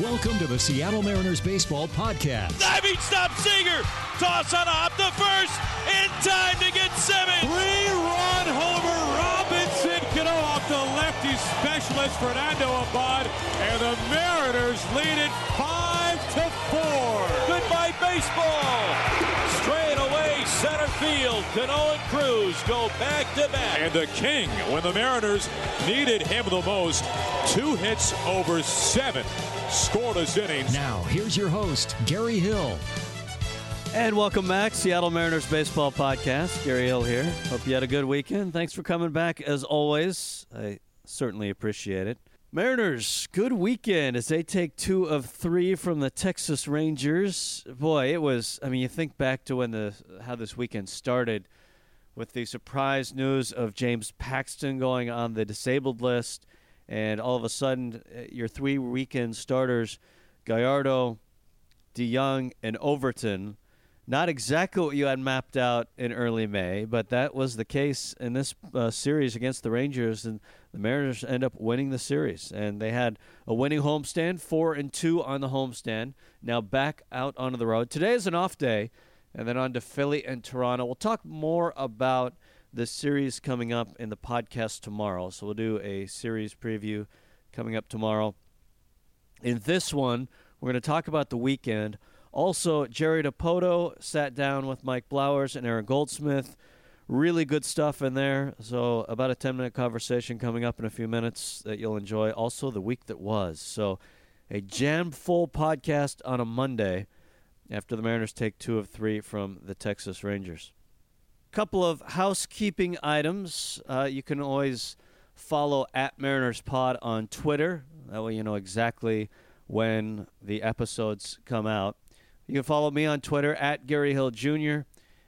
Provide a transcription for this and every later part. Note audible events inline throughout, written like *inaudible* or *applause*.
Welcome to the Seattle Mariners Baseball Podcast. Diving stop Seager. Toss on hop to first. In time to get Simmons. Three-run homer. Robinson Cano off the lefty specialist Fernando Abad. And the Mariners lead it 5 to 4. Goodbye baseball. Straight away center field. Cano and Cruz go back to back. And the king, when the Mariners needed him the most, two hits over seven scoreless innings. Now, here's your host, Gary Hill. And welcome back, Seattle Mariners Baseball Podcast. Gary Hill here. Hope you had a good weekend. Thanks for coming back as always. I certainly appreciate it. Mariners, good weekend as they take two of three from the Texas Rangers. Boy, it was. I mean, you think back to when the how this weekend started with the surprise news of James Paxton going on the disabled list, and all of a sudden, uh, your three weekend starters, Gallardo, De Jong, and Overton. Not exactly what you had mapped out in early May, but that was the case in this uh, series against the Rangers, and the Mariners end up winning the series. And they had a winning homestand, four and two on the homestand. Now back out onto the road. Today is an off day, and then on to Philly and Toronto. We'll talk more about the series coming up in the podcast tomorrow. So we'll do a series preview coming up tomorrow. In this one, we're going to talk about the weekend. Also, Jerry Dipoto sat down with Mike Blowers and Aaron Goldsmith. Really good stuff in there. So, about a 10 minute conversation coming up in a few minutes that you'll enjoy. Also, the week that was. So, a jam full podcast on a Monday after the Mariners take two of three from the Texas Rangers. Couple of housekeeping items. Uh, you can always follow at Mariners Pod on Twitter. That way, you know exactly when the episodes come out. You can follow me on Twitter at Gary Hill Jr.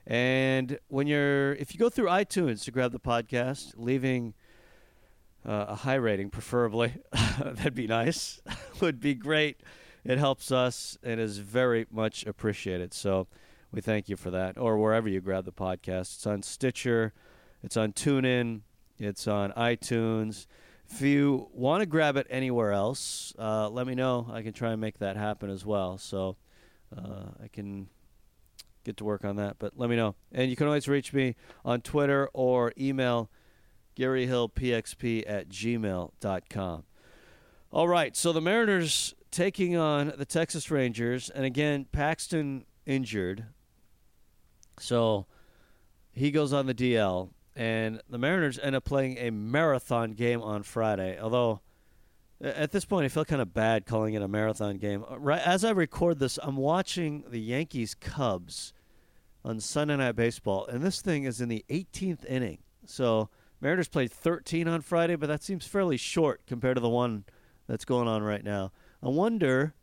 And when you're, if you go through iTunes to grab the podcast, leaving uh, a high rating, preferably, *laughs* that'd be nice. *laughs* Would be great. It helps us and is very much appreciated. So we thank you for that. Or wherever you grab the podcast, it's on Stitcher, it's on TuneIn, it's on iTunes. If you want to grab it anywhere else, uh, let me know. I can try and make that happen as well. So uh, I can get to work on that. But let me know. And you can always reach me on Twitter or email GaryHillPXP at gmail.com. All right, so the Mariners taking on the Texas Rangers. And again, Paxton injured. So he goes on the DL. And the Mariners end up playing a marathon game on Friday. Although at this point, I feel kind of bad calling it a marathon game. Uh, right as I record this, I'm watching the Yankees Cubs on Sunday Night Baseball, and this thing is in the 18th inning. So Mariners played 13 on Friday, but that seems fairly short compared to the one that's going on right now. I wonder,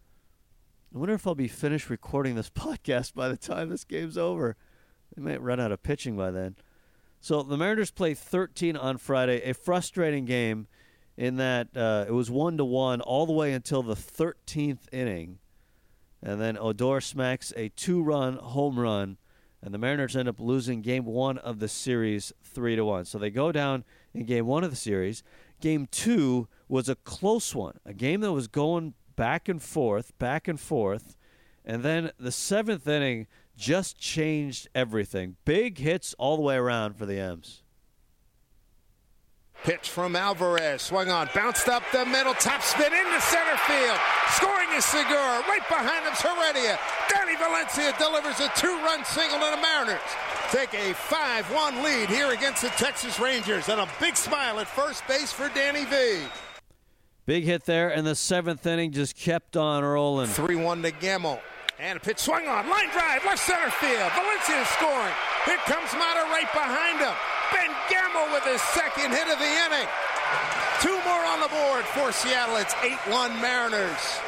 I wonder if I'll be finished recording this *laughs* podcast by the time this game's over. They might run out of pitching by then. So the Mariners play 13 on Friday, a frustrating game in that uh, it was one to one all the way until the 13th inning, and then Odor smacks a two-run home run, and the Mariners end up losing Game One of the series three to one. So they go down in Game One of the series. Game Two was a close one, a game that was going back and forth, back and forth, and then the seventh inning just changed everything. Big hits all the way around for the M's. Pitch from Alvarez, swung on, bounced up the middle, top spin into center field. Scoring is Segura. Right behind him's Heredia. Danny Valencia delivers a two-run single to the Mariners. Take a 5-1 lead here against the Texas Rangers, and a big smile at first base for Danny V. Big hit there, and the seventh inning just kept on rolling. 3-1 to Gamel. And a pitch swung on, line drive, left center field. Valencia is scoring. Here comes Motter right behind him. Gamel with his second hit of the inning. Two more on the board for Seattle. It's 8-1 Mariners.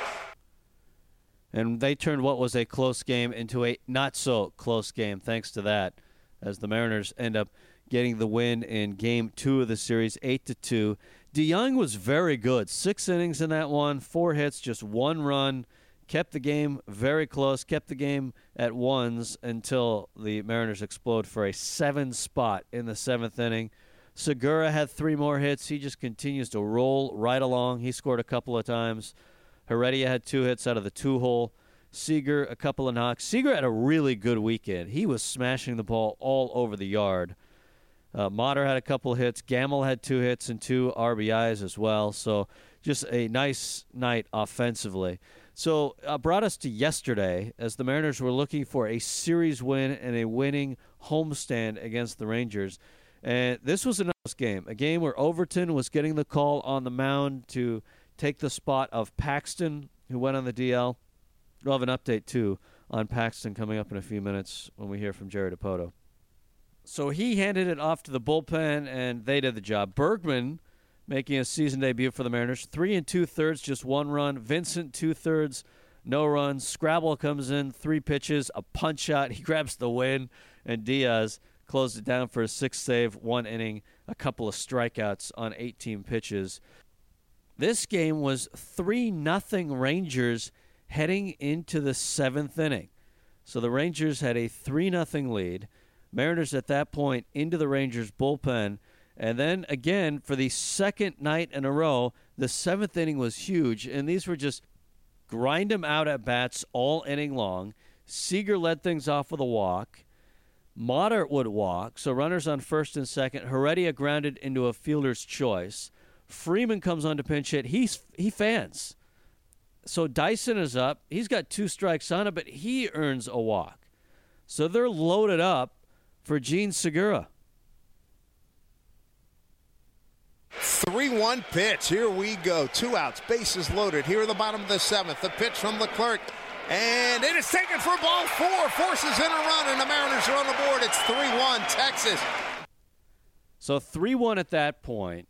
And they turned what was a close game into a not so close game thanks to that as the Mariners end up getting the win in game 2 of the series 8 to 2. De Jong was very good. 6 innings in that one, 4 hits, just one run kept the game very close, kept the game at ones until the Mariners explode for a seven spot in the seventh inning. Segura had three more hits. He just continues to roll right along. He scored a couple of times. Heredia had two hits out of the two hole. Seager, a couple of knocks. Seager had a really good weekend. He was smashing the ball all over the yard. Uh, Motter had a couple of hits. Gamel had two hits and two RBIs as well. So just a nice night offensively. So uh, brought us to yesterday as the Mariners were looking for a series win and a winning homestand against the Rangers. And this was a nice game, a game where Overton was getting the call on the mound to take the spot of Paxton, who went on the DL. We'll have an update, too, on Paxton coming up in a few minutes when we hear from Jerry Dipoto. So he handed it off to the bullpen, and they did the job. Bergman making a season debut for the Mariners. Three and two thirds, just one run. Vincent, two thirds, no runs. Scrabble comes in, three pitches, a punch shot. *laughs* He grabs the win, and Diaz closed it down for a sixth save, one inning, a couple of strikeouts on 18 pitches. This game was 3 nothing Rangers heading into the seventh inning. So the Rangers had a 3 nothing lead. Mariners at that point into the Rangers bullpen. And then again, for the second night in a row, the seventh inning was huge. And these were just grind them out at bats all inning long. Seager led things off with a walk. Motter would walk, so runners on first and second. Heredia grounded into a fielder's choice. Freeman comes on to pinch hit. He's he fans. So Dyson is up. He's got two strikes on it, but he earns a walk. So they're loaded up for Jean Segura. 3 1 pitch. Here we go. Two outs, bases loaded. Here in the bottom of the seventh. The pitch from Leclerc. And it is taken for ball four. Forces in a run, and the Mariners are on the board. It's 3 1 Texas. So 3 1 at that point.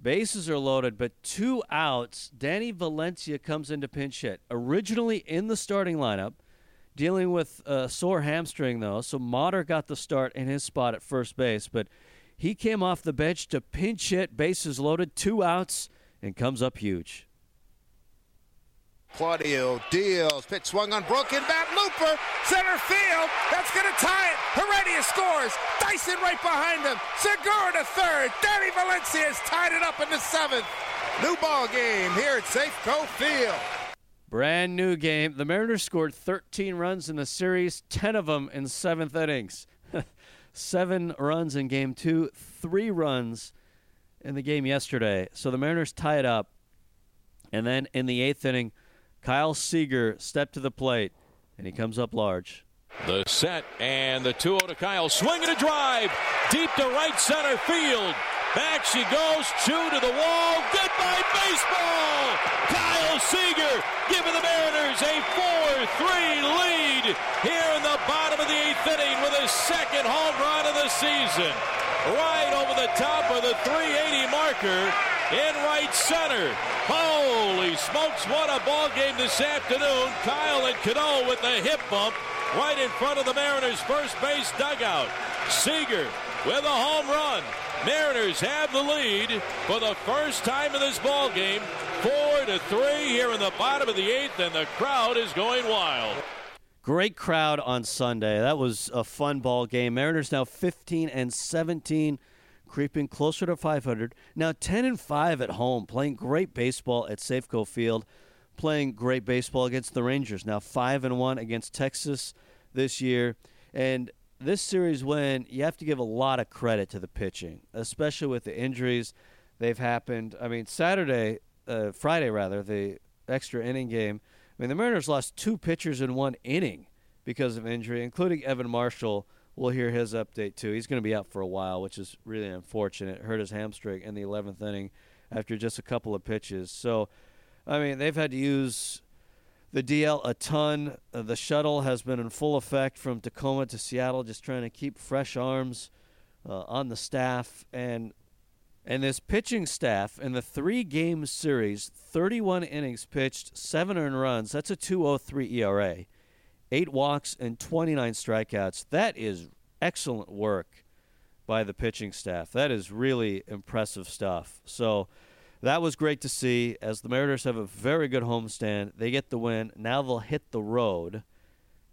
Bases are loaded, but two outs. Danny Valencia comes into pinch hit. Originally in the starting lineup, dealing with a sore hamstring, though. So Motter got the start in his spot at first base, but he came off the bench to pinch hit, bases loaded, two outs, and comes up huge. Claudio deals. Pitch swung on broken bat. Looper. Center field. That's going to tie it. Heredia scores. Dyson right behind him. Segura to third. Danny Valencia has tied it up in the seventh. New ball game here at Safeco Field. Brand new game. The Mariners scored 13 runs in the series, 10 of them in seventh innings. Seven runs in game two, three runs in the game yesterday. So the Mariners tie it up. And then in the eighth inning, Kyle Seager stepped to the plate, and he comes up large. The set and the 2 0 to Kyle. Swing and a drive deep to right center field. Back she goes, two to the wall. Goodbye, baseball! Kyle Seager giving the Mariners a 4 3 lead here in the with his second home run of the season. Right over the top of the 380 marker in right center. Holy smokes, what a ball game this afternoon. Kyle and Cano with the hip bump right in front of the Mariners' first base dugout. Seager with a home run. Mariners have the lead for the first time in this ball game. Four to three here in the bottom of the eighth, and the crowd is going wild. Great crowd on Sunday. That was a fun ball game. Mariners now 15 and 17, creeping closer to 500. Now 10 and 5 at home, playing great baseball at Safeco Field, playing great baseball against the Rangers. Now 5 and 1 against Texas this year. And this series win, you have to give a lot of credit to the pitching, especially with the injuries they've happened. I mean, Saturday, uh, Friday rather, the extra inning game. I mean, the Mariners lost two pitchers in one inning because of injury, including Evan Marshall. We'll hear his update too. He's going to be out for a while, which is really unfortunate. Hurt his hamstring in the 11th inning after just a couple of pitches. So, I mean, they've had to use the DL a ton. Uh, the shuttle has been in full effect from Tacoma to Seattle, just trying to keep fresh arms uh, on the staff and and this pitching staff in the three game series, 31 innings pitched, seven earned runs. That's a 2.03 ERA, eight walks and 29 strikeouts. That is excellent work by the pitching staff. That is really impressive stuff. So that was great to see. As the Mariners have a very good homestand, they get the win. Now they'll hit the road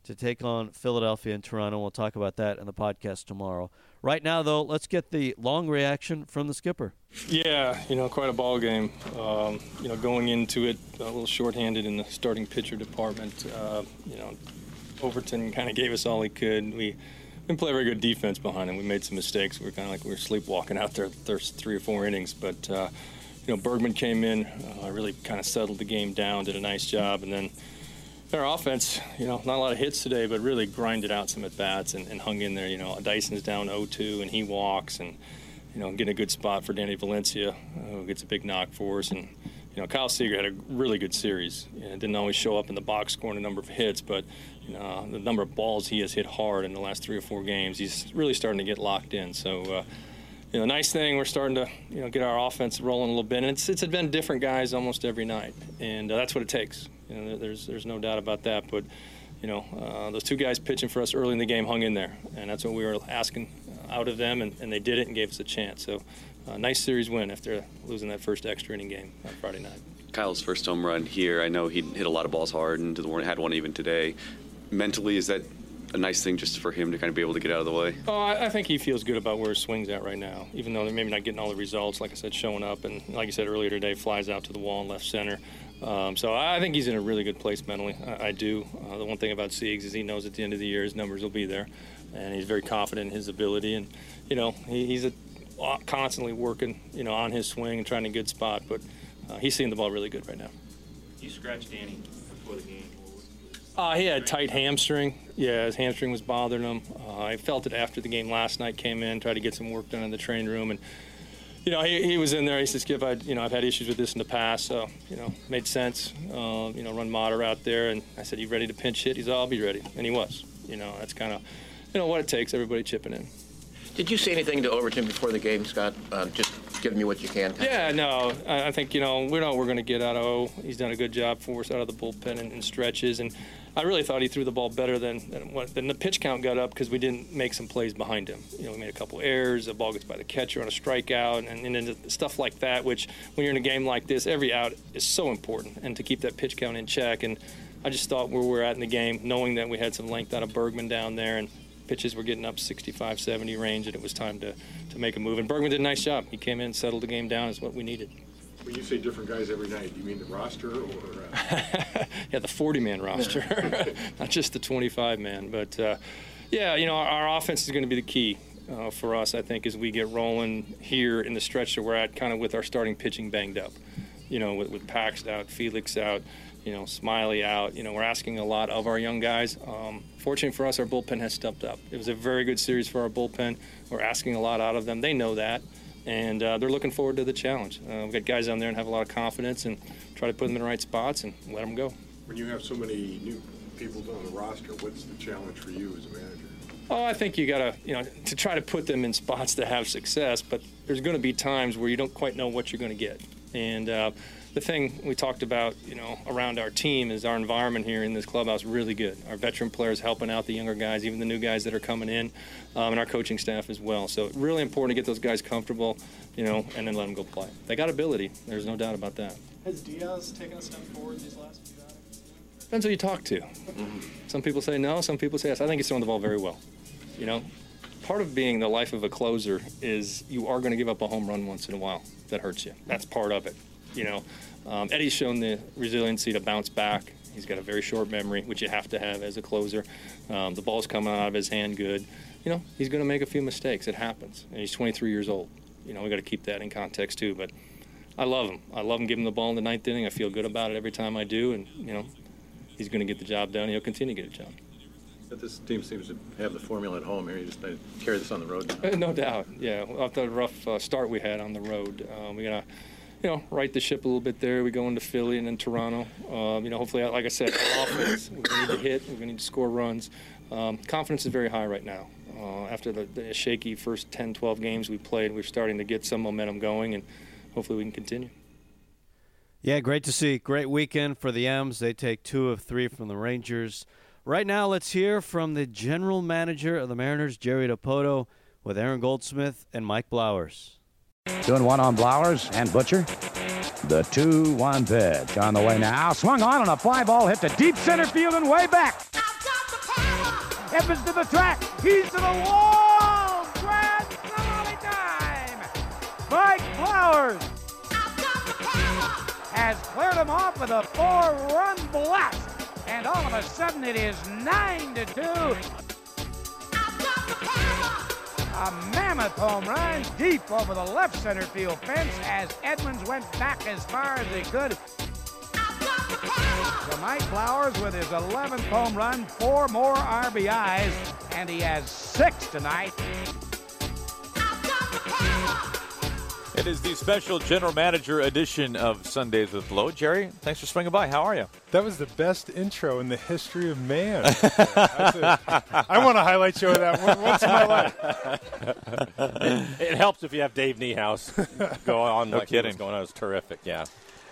to take on Philadelphia and Toronto. We'll talk about that in the podcast tomorrow. Right now, though, let's get the long reaction from the skipper. Yeah, you know, quite a ball game. Um, you know, going into it a little shorthanded in the starting pitcher department. Uh, you know, Overton kind of gave us all he could. We didn't play very good defense behind him. We made some mistakes. We were kind of like we were sleepwalking out there the three or four innings. But uh, you know, Bergman came in, uh, really kind of settled the game down, did a nice job, and then our offense, you know, not a lot of hits today, but really grinded out some at bats and, and, hung in there. You know, Dyson's down 0-2 and he walks, and you know, getting a good spot for Danny Valencia, uh, who gets a big knock for us, and you know, Kyle Seager had a really good series. You know, didn't always show up in the box scoring a number of hits, but you know, the number of balls he has hit hard in the last three or four games, he's really starting to get locked in. So. Uh, you know, nice thing we're starting to you know get our offense rolling a little bit, and it's it's been different guys almost every night, and uh, that's what it takes. You know, there's there's no doubt about that. But you know, uh, those two guys pitching for us early in the game hung in there, and that's what we were asking out of them, and, and they did it and gave us a chance. So, uh, nice series win after losing that first extra inning game on Friday night. Kyle's first home run here. I know he hit a lot of balls hard and did the one had one even today. Mentally, is that a nice thing just for him to kind of be able to get out of the way? Oh, I, I think he feels good about where his swing's at right now, even though they're maybe not getting all the results. Like I said, showing up, and like you said earlier today, flies out to the wall in left center. Um, so I think he's in a really good place mentally. I, I do. Uh, the one thing about Siegs is he knows at the end of the year his numbers will be there, and he's very confident in his ability. And you know, he, he's a, uh, constantly working, you know, on his swing and trying a good spot. But uh, he's seeing the ball really good right now. You scratched Danny before the game. Uh, he had a tight hamstring. Yeah, his hamstring was bothering him. Uh, I felt it after the game last night. Came in, tried to get some work done in the train room, and you know, he, he was in there. He says, "Skip, I, you know, I've had issues with this in the past, so you know, made sense. Uh, you know, run Motter out there." And I said, "You ready to pinch hit?" He's, "I'll be ready," and he was. You know, that's kind of, you know, what it takes. Everybody chipping in. Did you say anything to Overton before the game, Scott? Uh, just giving me what you can. Yeah, no, I, I think you know we know what we're going to get out of O. He's done a good job for us out of the bullpen and, and stretches, and I really thought he threw the ball better than than, what, than the pitch count got up because we didn't make some plays behind him. You know, we made a couple errors. The ball gets by the catcher on a strikeout, and, and then stuff like that. Which, when you're in a game like this, every out is so important, and to keep that pitch count in check. And I just thought where we're at in the game, knowing that we had some length out of Bergman down there, and pitches were getting up 65, 70 range, and it was time to to make a move. And Bergman did a nice job. He came in, settled the game down. Is what we needed. When you say different guys every night, do you mean the roster or? Uh... *laughs* yeah, the 40-man roster, *laughs* not just the 25-man. But uh, yeah, you know, our, our, offense is going to be the key uh, for us. I think as we get rolling here in the stretch that we're at, kind of with our starting pitching banged up. You know, with, with Pax out, Felix out, you know, Smyly out. You know, we're asking a lot of our young guys. Um, fortunately for us, our bullpen has stepped up. It was a very good series for our bullpen. We're asking a lot out of them. They know that and uh, they're looking forward to the challenge. Uh, we've got guys down there and have a lot of confidence and try to put them in the right spots and let them go. When you have so many new people on the roster, what's the challenge for you as a manager? Oh, I think you got to, you know, to try to put them in spots to have success, but there's going to be times where you don't quite know what you're going to get. And uh, the thing we talked about, you know, around our team is our environment here in this clubhouse really good. Our veteran players helping out the younger guys, even the new guys that are coming in, um, and our coaching staff as well. So really important to get those guys comfortable, you know, and then let them go play. They got ability. There's no doubt about that. Has Diaz taken a step forward these last few outings? Depends who you talk to. Some people say no. Some people say yes. I think he's throwing the ball very well. You know, part of being the life of a closer is you are going to give up a home run once in a while that hurts you. That's part of it. You know, um, Eddie's shown the resiliency to bounce back. He's got a very short memory, which you have to have as a closer. Um, the ball's coming out of his hand good. You know, he's going to make a few mistakes. It happens. And he's 23 years old. You know, we got to keep that in context too. But I love him. I love him giving the ball in the ninth inning. I feel good about it every time I do. And you know, he's going to get the job done. He'll continue to get a job. But this team seems to have the formula at home here. You just carry this on the road. Now. No doubt. Yeah. After the rough uh, start we had on the road, um, we got to you know, right the ship a little bit there. We go into Philly and then Toronto. Um, you know, hopefully, like I said, offense, we need to hit, We're gonna need to score runs. Um, confidence is very high right now. Uh, after the, the, shaky first 10, 12 games we played, we're starting to get some momentum going, and hopefully we can continue. Yeah, great to see. Great weekend for the M's. They take two of three from the Rangers. Right now, let's hear from the general manager of the Mariners, Jerry Dipoto, with Aaron Goldsmith and Mike Blowers. Doing one on Blowers and Butcher. The 2 1 pitch on the way now. Swung on on a fly ball, hit to deep center field and way back. Evans to the track. He's to the wall. Grand Slam time. Mike Blowers has cleared him off with a four-run blast. And all of a sudden it is 9 to 2. A mammoth home run deep over the left center field fence as Edmonds went back as far as he could. So Mike Blowers with his 11th home run, four more RBIs, and he has six tonight. It is the special general manager edition of Sundays with Lowe. Jerry, thanks for swinging by. How are you? That was the best intro in the history of man. *laughs* I want a highlight show of that once in my life. *laughs* it helps if you have Dave Niehaus *laughs* go on. No like he kidding. Going on, it was terrific. Yeah.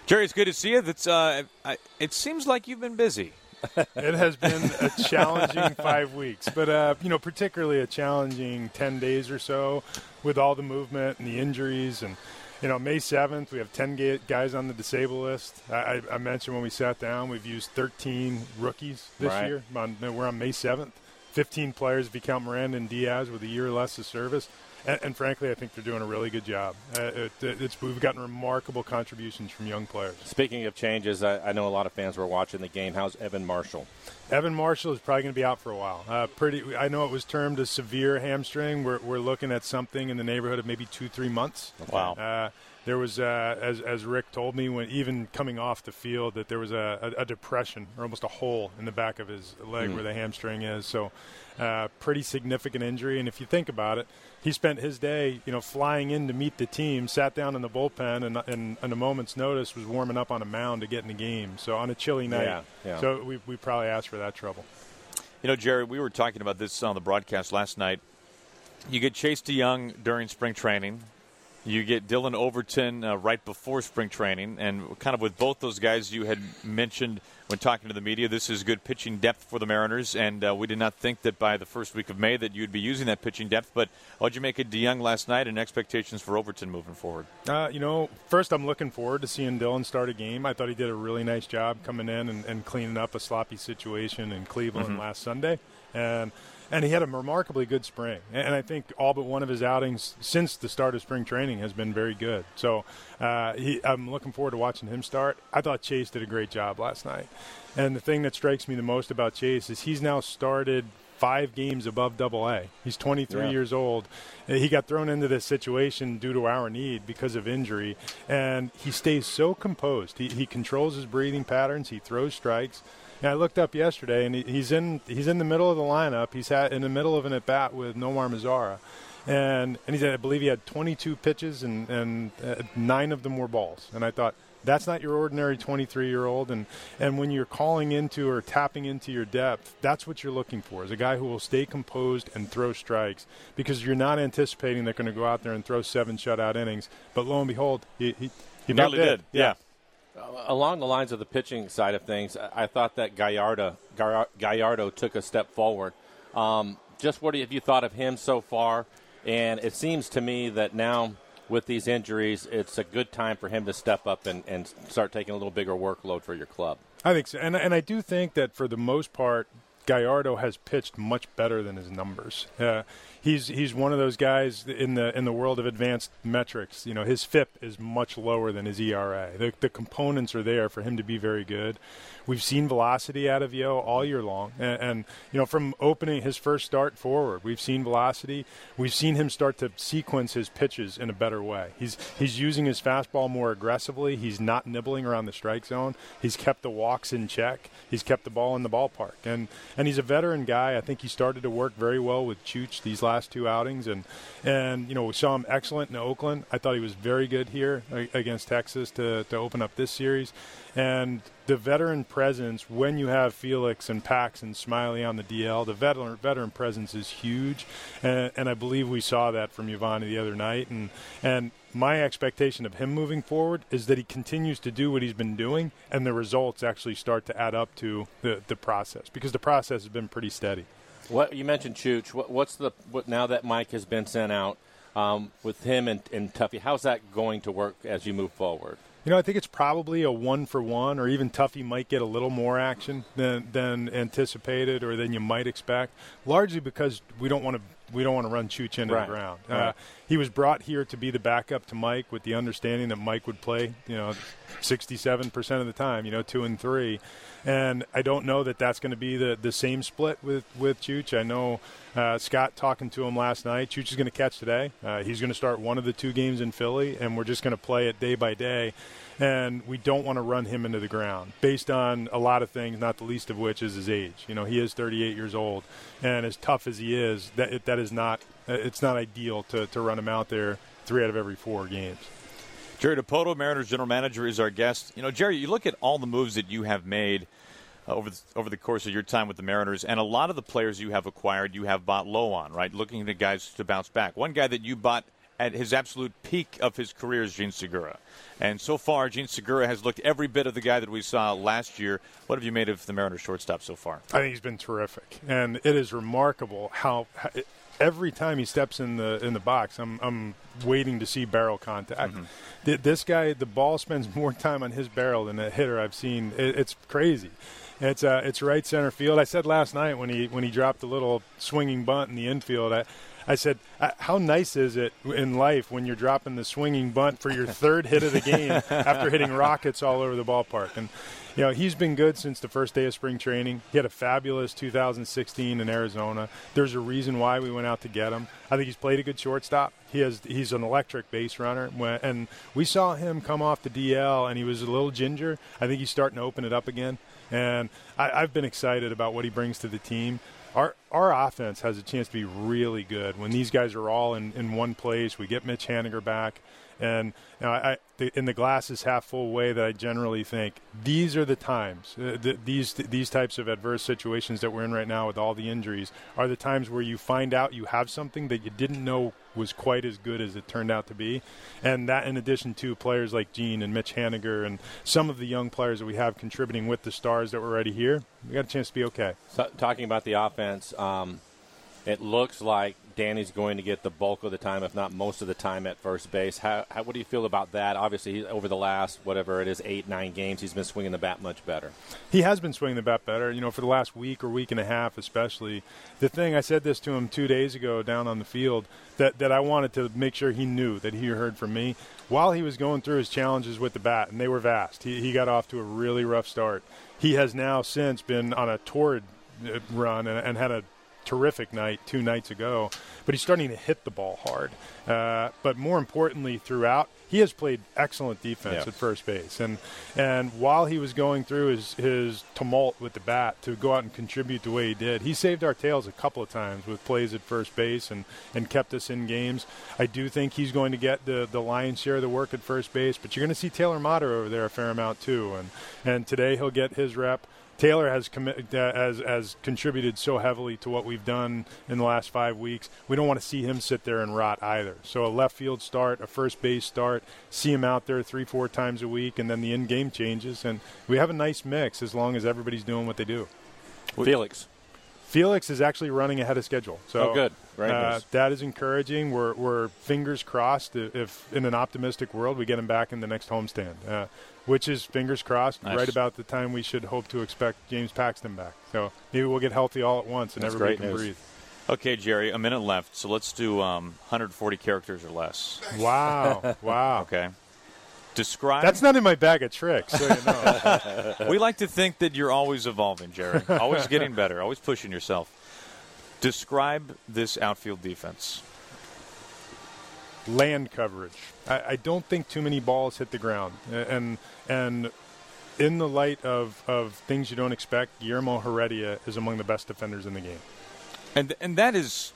Jerry, it's good to see you. That's uh, I, it seems like you've been busy. it has been a challenging five weeks, but uh, you know, particularly a challenging ten days or so with all the movement and the injuries. And you know, May seventh, we have ten guys on the disabled list. I, I, mentioned when we sat down, we've used thirteen rookies this Right. year. On, we're on May seventh. Fifteen players, if you count Miranda and Diaz, with a year or less of service. And, and frankly, I think they're doing a really good job. Uh, it, it's, we've gotten remarkable contributions from young players. Speaking of changes, I, I know a lot of fans were watching the game. How's Evan Marshall? Evan Marshall is probably going to be out for a while. Uh, pretty, I know it was termed a severe hamstring. We're, we're looking at something in the neighborhood of maybe two, three months. Wow. Uh, there was, uh, as, as Rick told me, when even coming off the field, that there was a, a, a depression or almost a hole in the back of his leg Hmm. where the hamstring is. So, uh, pretty significant injury. And if you think about it, he spent his day, you know, flying in to meet the team, sat down in the bullpen, and, and, and a moment's notice was warming up on a mound to get in the game. So on a chilly night. Yeah, yeah. So we, we probably asked for that trouble. You know, Jerry, we were talking about this on the broadcast last night. You get Chase De Jong during spring training. You get Dillon Overton uh, right before spring training, and kind of with both those guys, you had mentioned when talking to the media, this is good pitching depth for the Mariners, and uh, we did not think that by the first week of May that you'd be using that pitching depth. But what'd you make of De Jong last night, and expectations for Overton moving forward? Uh, you know, first I'm looking forward to seeing Dillon start a game. I thought he did a really nice job coming in and, and cleaning up a sloppy situation in Cleveland Mhm. last Sunday, and and he had a remarkably good spring. And I think all but one of his outings since the start of spring training has been very good. So uh, he, I'm looking forward to watching him start. I thought Chase did a great job last night, and the thing that strikes me the most about Chase is he's now started five games above double A. He's 23 Yeah. years old. Uh, He got thrown into this situation due to our need because of injury, and he stays so composed. He, he controls his breathing patterns. He throws strikes. And I looked up yesterday, and he, he's in he's in the middle of the lineup. He's had in the middle of an at bat with Nomar Mazara, and and he said I believe he had 22 pitches and and uh, nine of them were balls. And I thought that's not your ordinary 23 year old and and when you're calling into or tapping into your depth that's what you're looking for is a guy who will stay composed and throw strikes because you're not anticipating they're going to go out there and throw seven shutout innings but lo and behold he he, He nearly did. yeah. Uh, along the lines of the pitching side of things, I, I thought that Gallardo, Gallardo took a step forward. Um, just what have you thought of him so far? And it seems to me that now with these injuries, it's a good time for him to step up and, and start taking a little bigger workload for your club. I think so, and and I do think that for the most part, Gallardo has pitched much better than his numbers. Uh, he's he's one of those guys in the in the world of advanced metrics. You know, his FIP is much lower than his ERA. The, the components are there for him to be very good. We've seen velocity out of Yo all year long, and, and you know from opening his first start forward, we've seen velocity. We've seen him start to sequence his pitches in a better way. He's he's using his fastball more aggressively. He's not nibbling around the strike zone. He's kept the walks in check. He's kept the ball in the ballpark, and and he's a veteran guy. I think he started to work very well with Chooch these last two outings, and and you know we saw him excellent in Oakland. I thought he was very good here uh, against Texas to to open up this series, and the veteran presence when you have Felix and Pax and Smyly on the DL, the veteran veteran presence is huge, and, and I believe we saw that from Yovani the other night, and and my expectation of him moving forward is that he continues to do what he's been doing, and the results actually start to add up to the the process because the process has been pretty steady. What you mentioned, Chooch. What, what's the what, now that Mike has been sent out um, with him and, and Tuffy? How's that going to work as you move forward? You know, I think it's probably a one for one, or even Tuffy might get a little more action than than anticipated or than you might expect. Largely because we don't want to we don't want to run Chooch into Right. the ground. Right. Uh, he was brought here to be the backup to Mike with the understanding that Mike would play, you know, 67% of the time, you know, two and three. And I don't know that that's going to be the, the same split with, with Chooch. I know uh, Scott talking to him last night. Chooch is going to catch today. Uh, he's going to start one of the two games in Philly, and we're just going to play it day by day. And we don't want to run him into the ground based on a lot of things, not the least of which is his age. You know, he is 38 years old, and as tough as he is, that that is not it's not ideal to, to run him out there three out of every four games. Jerry Dipoto, Mariners general manager, is our guest. You know, Jerry, you look at all the moves that you have made uh, over the, over the course of your time with the Mariners, and a lot of the players you have acquired, you have bought low on, right? Looking at guys to bounce back. One guy that you bought at his absolute peak of his career is Jean Segura, and so far, Jean Segura has looked every bit of the guy that we saw last year. What have you made of the Mariners shortstop so far? I think he's been terrific, and it is remarkable how, how every time he steps in the in the box, I'm I'm waiting to see barrel contact. Th- This guy, the ball spends *laughs* more time on his barrel than a hitter I've seen. It, it's crazy. It's uh, it's right center field. I said last night when he when he dropped the little swinging bunt in the infield. I, I said, "Uh, how nice is it in life when you're dropping the swinging bunt for your third hit of the game after hitting rockets all over the ballpark? And you know, he's been good since the first day of spring training. He had a fabulous 2016 in Arizona. There's a reason why we went out to get him. I think he's played a good shortstop. He has he's an electric base runner, and we saw him come off the DL, and he was a little ginger. I think he's starting to open it up again, and I, I've been excited about what he brings to the team. Our our offense has a chance to be really good when these guys are all in, in one place. We get Mitch Haniger back, and you know, I, the, in the glass is half full way that I generally think these are the times. Uh, th- these these types of adverse situations that we're in right now with all the injuries are the times where you find out you have something that you didn't know was quite as good as it turned out to be, and that in addition to players like Jean and Mitch Haniger and some of the young players that we have contributing with the stars that were already here, we got a chance to be okay. So, talking about the offense, um, it looks like Danny's going to get the bulk of the time, if not most of the time, at first base. How, how what do you feel about that? Obviously, over the last whatever it is, eight nine games, he's been swinging the bat much better. He has been swinging the bat better, you know, for the last week or week and a half, especially. The thing I said this to him two days ago down on the field that that I wanted to make sure he knew that he heard from me while he was going through his challenges with the bat, and they were vast. He he got off to a really rough start. He has now since been on a torrid uh, run and, and had a terrific night two nights ago, but he's starting to hit the ball hard. Uh, but more importantly, throughout, he has played excellent defense Yeah. at first base. And and while he was going through his, his tumult with the bat to go out and contribute the way he did, he saved our tails a couple of times with plays at first base and, and kept us in games. I do think he's going to get the, the lion's share of the work at first base, but you're going to see Taylor Motter over there a fair amount too. And and today he'll get his rep. Taylor has commi- uh, has has contributed so heavily to what we've done in the last five weeks. We don't want to see him sit there and rot either. So a left field start, a first base start, see him out there three four times a week, and then the in game changes, and we have a nice mix as long as everybody's doing what they do. Felix. Felix is actually running ahead of schedule. So Oh, good. Uh. That is encouraging. We're, we're fingers crossed if, if in an optimistic world we get him back in the next homestand, uh, which is fingers crossed Nice. right about the time we should hope to expect James Paxton back. So maybe we'll get healthy all at once and That's everybody can news. breathe. Okay, Jerry, a minute left, so let's do um, 140 characters or less. Wow. Wow. Okay. Describe. That's not in my bag of tricks. So you know. *laughs* we like to think that you're always evolving, Jerry. *laughs* Always getting better. Always pushing yourself. Describe this outfield defense. land coverage. I, I don't think too many balls hit the ground, and and in the light of, of things you don't expect, Guillermo Heredia is among the best defenders in the game. And and that is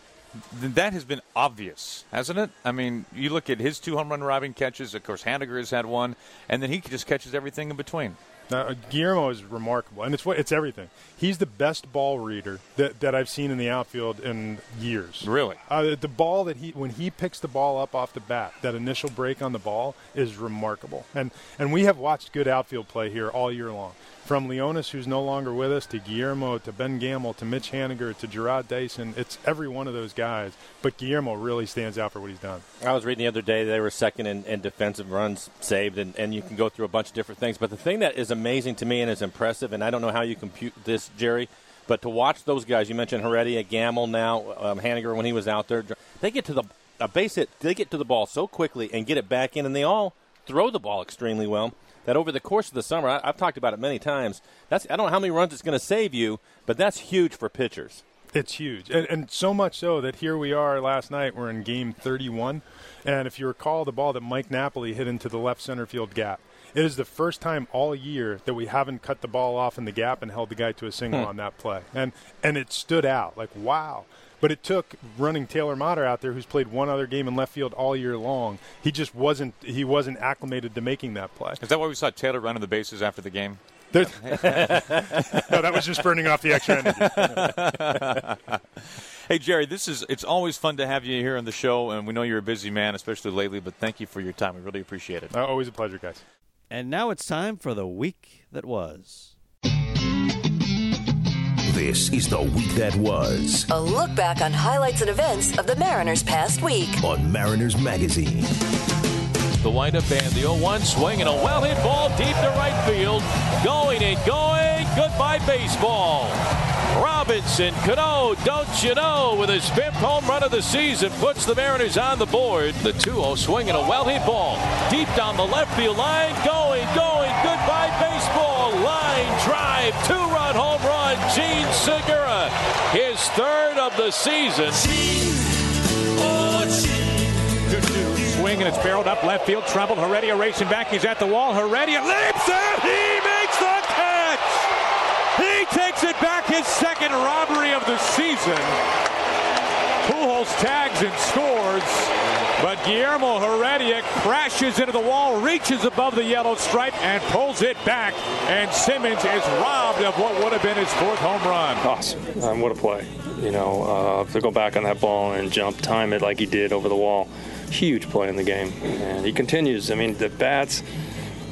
that has been obvious, hasn't it? I mean, you look at his two home run robbing catches. Of course, Haniger has had one, and then he just catches everything in between. Now, Guillermo is remarkable, and it's what it's everything. He's the best ball reader that, that I've seen in the outfield in years. Really? Uh, the ball that he when he picks the ball up off the bat, that initial break on the ball is remarkable. And and we have watched good outfield play here all year long. From Leonys, who's no longer with us, to Guillermo, to Ben Gamel, to Mitch Haniger, to Jarrod Dyson. It's every one of those guys. But Guillermo really stands out for what he's done. I was reading the other day they were second in, in defensive runs saved, and, and you can go through a bunch of different things. But the thing that is amazing to me and is impressive, and I don't know how you compute this, Jerry, but to watch those guys, you mentioned Heredia, Gamel now, um, Haniger when he was out there, they get to the a base hit, they get to the ball so quickly and get it back in, and they all throw the ball extremely well that over the course of the summer, I, have talked about it many times. That's I don't know how many runs it's going to save you, but that's huge for pitchers. It's huge, and, and, so much so that here we are last night. We're in game 31, and if you recall the ball that Mike Napoli hit into the left center field gap, it is the first time all year that we haven't cut the ball off in the gap and held the guy to a single hmm. on that play, and and it stood out like wow. But it took running Taylor Motter out there, who's played one other game in left field all year long. He just wasn't he wasn't acclimated to making that play. Is that why we saw Taylor running the bases after the game? *laughs* no, that was just burning off the extra energy. *laughs* hey Jerry, this is it's always fun to have you here on the show, and we know you're a busy man, especially lately. But thank you for your time. We really appreciate it. Uh, always a pleasure, guys. And now it's time for the week that was. This is the week that was. A look back on highlights and events of the Mariners' past week on Mariners Magazine. The windup and the 0 1 swing and a well hit ball deep to right field. Going and going. Goodbye, baseball. Robinson Cano, don't you know, with his fifth home run of the season, puts the Mariners on the board. The 2 0 swing and a well hit ball deep down the left field line. Going, going. Goodbye, baseball. Line drive. Two run home run. Jean Segura, his third of the season. Swing and it's barreled up left field. Trembled. Heredia racing back. He's at the wall. Heredia leaps and he makes the catch. He takes it back. His second robbery of the season. Pujols tags and scores, but Guillermo Heredia crashes into the wall, reaches above the yellow stripe, and pulls it back. And Simmons is robbed of what would have been his fourth home run. Awesome. Um, what a play. You know, uh, to go back on that ball and jump, time it like he did over the wall. Huge play in the game. And he continues. I mean, the bats,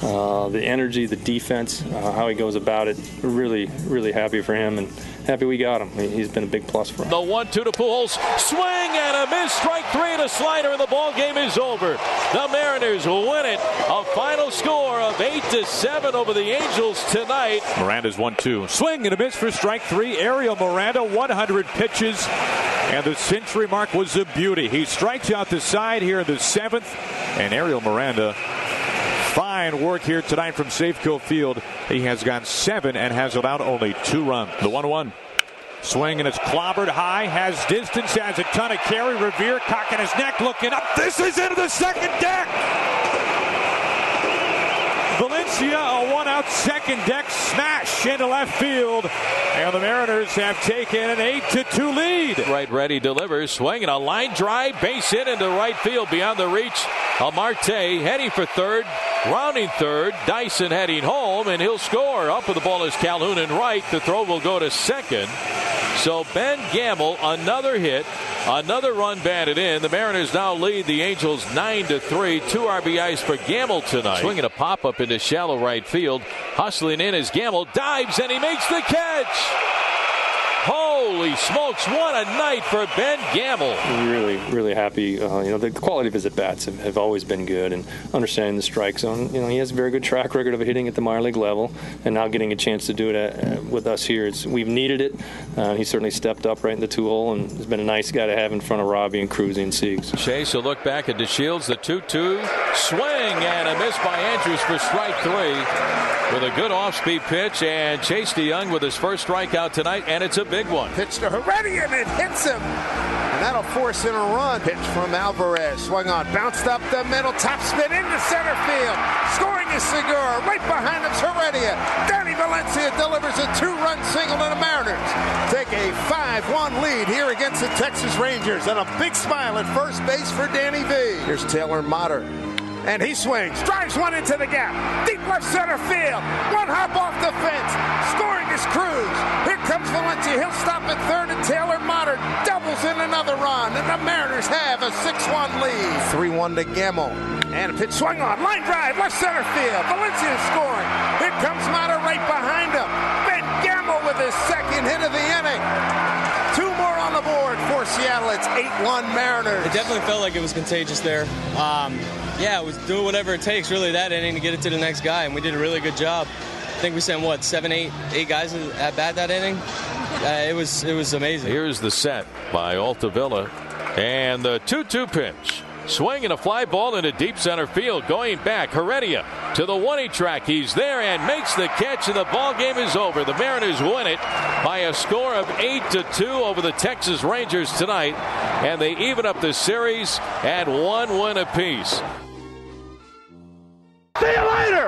uh, the energy, the defense, uh, how he goes about it. Really, really happy for him. And happy we got him. He's been a big plus for us. The one-two to Pujols, swing and a miss, strike three and a slider, and the ball game is over. The Mariners win it. A final score of eight to seven over the Angels tonight. Miranda's one-two, swing and a miss for strike three. Ariel Miranda, 100 pitches, and the century mark was a beauty. He strikes out the side here in the seventh, and Ariel Miranda Fine work here tonight from Safeco Field. He has gone seven and has allowed only two runs. The 1 1. Swing and it's clobbered high, has distance, has a ton of carry. Revere cocking his neck, looking up. This is into the second deck. Valencia, a one out second deck smash into left field. And the Mariners have taken an 8 to 2 lead. Right ready delivers. Swinging a line drive, base hit into right field beyond the reach of Marte. Heading for third, rounding third. Dyson heading home, and he'll score. Up with the ball is Calhoun and right. The throw will go to second. So Ben Gamel, another hit, another run batted in. The Mariners now lead the Angels 9 to 3. Two RBIs for Gamel tonight. Swinging a pop up into shallow right field. Hustling in as Gamel dives and he makes the catch. Holy smokes, what a night for Ben Gamel. Really, really happy. Uh, you know, the quality of his at bats have, have, always been good and understanding the strike zone. You know, he has a very good track record of hitting at the minor league level and now getting a chance to do it at, uh, with us here. It's, we've needed it. Uh, he certainly stepped up right in the two hole and has been a nice guy to have in front of Robbie and Cruzy and Siegs. Chase will look back at DeShields, the 2 2 swing and a miss by Andrus for strike three with a good off speed pitch. And Chase De Jong with his first strikeout tonight, and it's a big one. Pitch to Heredia and it hits him. And that'll force in a run. Pitch from Alvarez. Swung on. Bounced up the middle. Top spin into center field. Scoring is Segura. Right behind him's Heredia. Danny Valencia delivers a two-run single to the Mariners. Take a 5-1 lead here against the Texas Rangers. And a big smile at first base for Danny V. Here's Taylor Motter and he swings, drives one into the gap, deep left center field, one hop off the fence, scoring is Cruz. Here comes Valencia, he'll stop at third, and Taylor Motter doubles in another run, and the Mariners have a 6-1 lead. 3-1 to Gamel. And a pitch swung on. Line drive, left center field. Valencia scoring. Here comes Motter right behind him. Ben Gamel with his second hit of the inning. Two more on the board for Seattle. It's 8-1 Mariners. It definitely felt like it was contagious there. Um, yeah, it was doing whatever it takes, really, that inning to get it to the next guy, and we did a really good job. I think we sent what seven, eight, eight guys at bat that inning. *laughs* Uh, it was it was amazing. Here's the set by Altavilla, and the 2-2 pitch. Swinging a fly ball into deep center field, going back. Heredia to the one track. He's there and makes the catch, and the ball game is over. The Mariners win it by a score of eight to two over the Texas Rangers tonight, and they even up the series at one win apiece. See you later!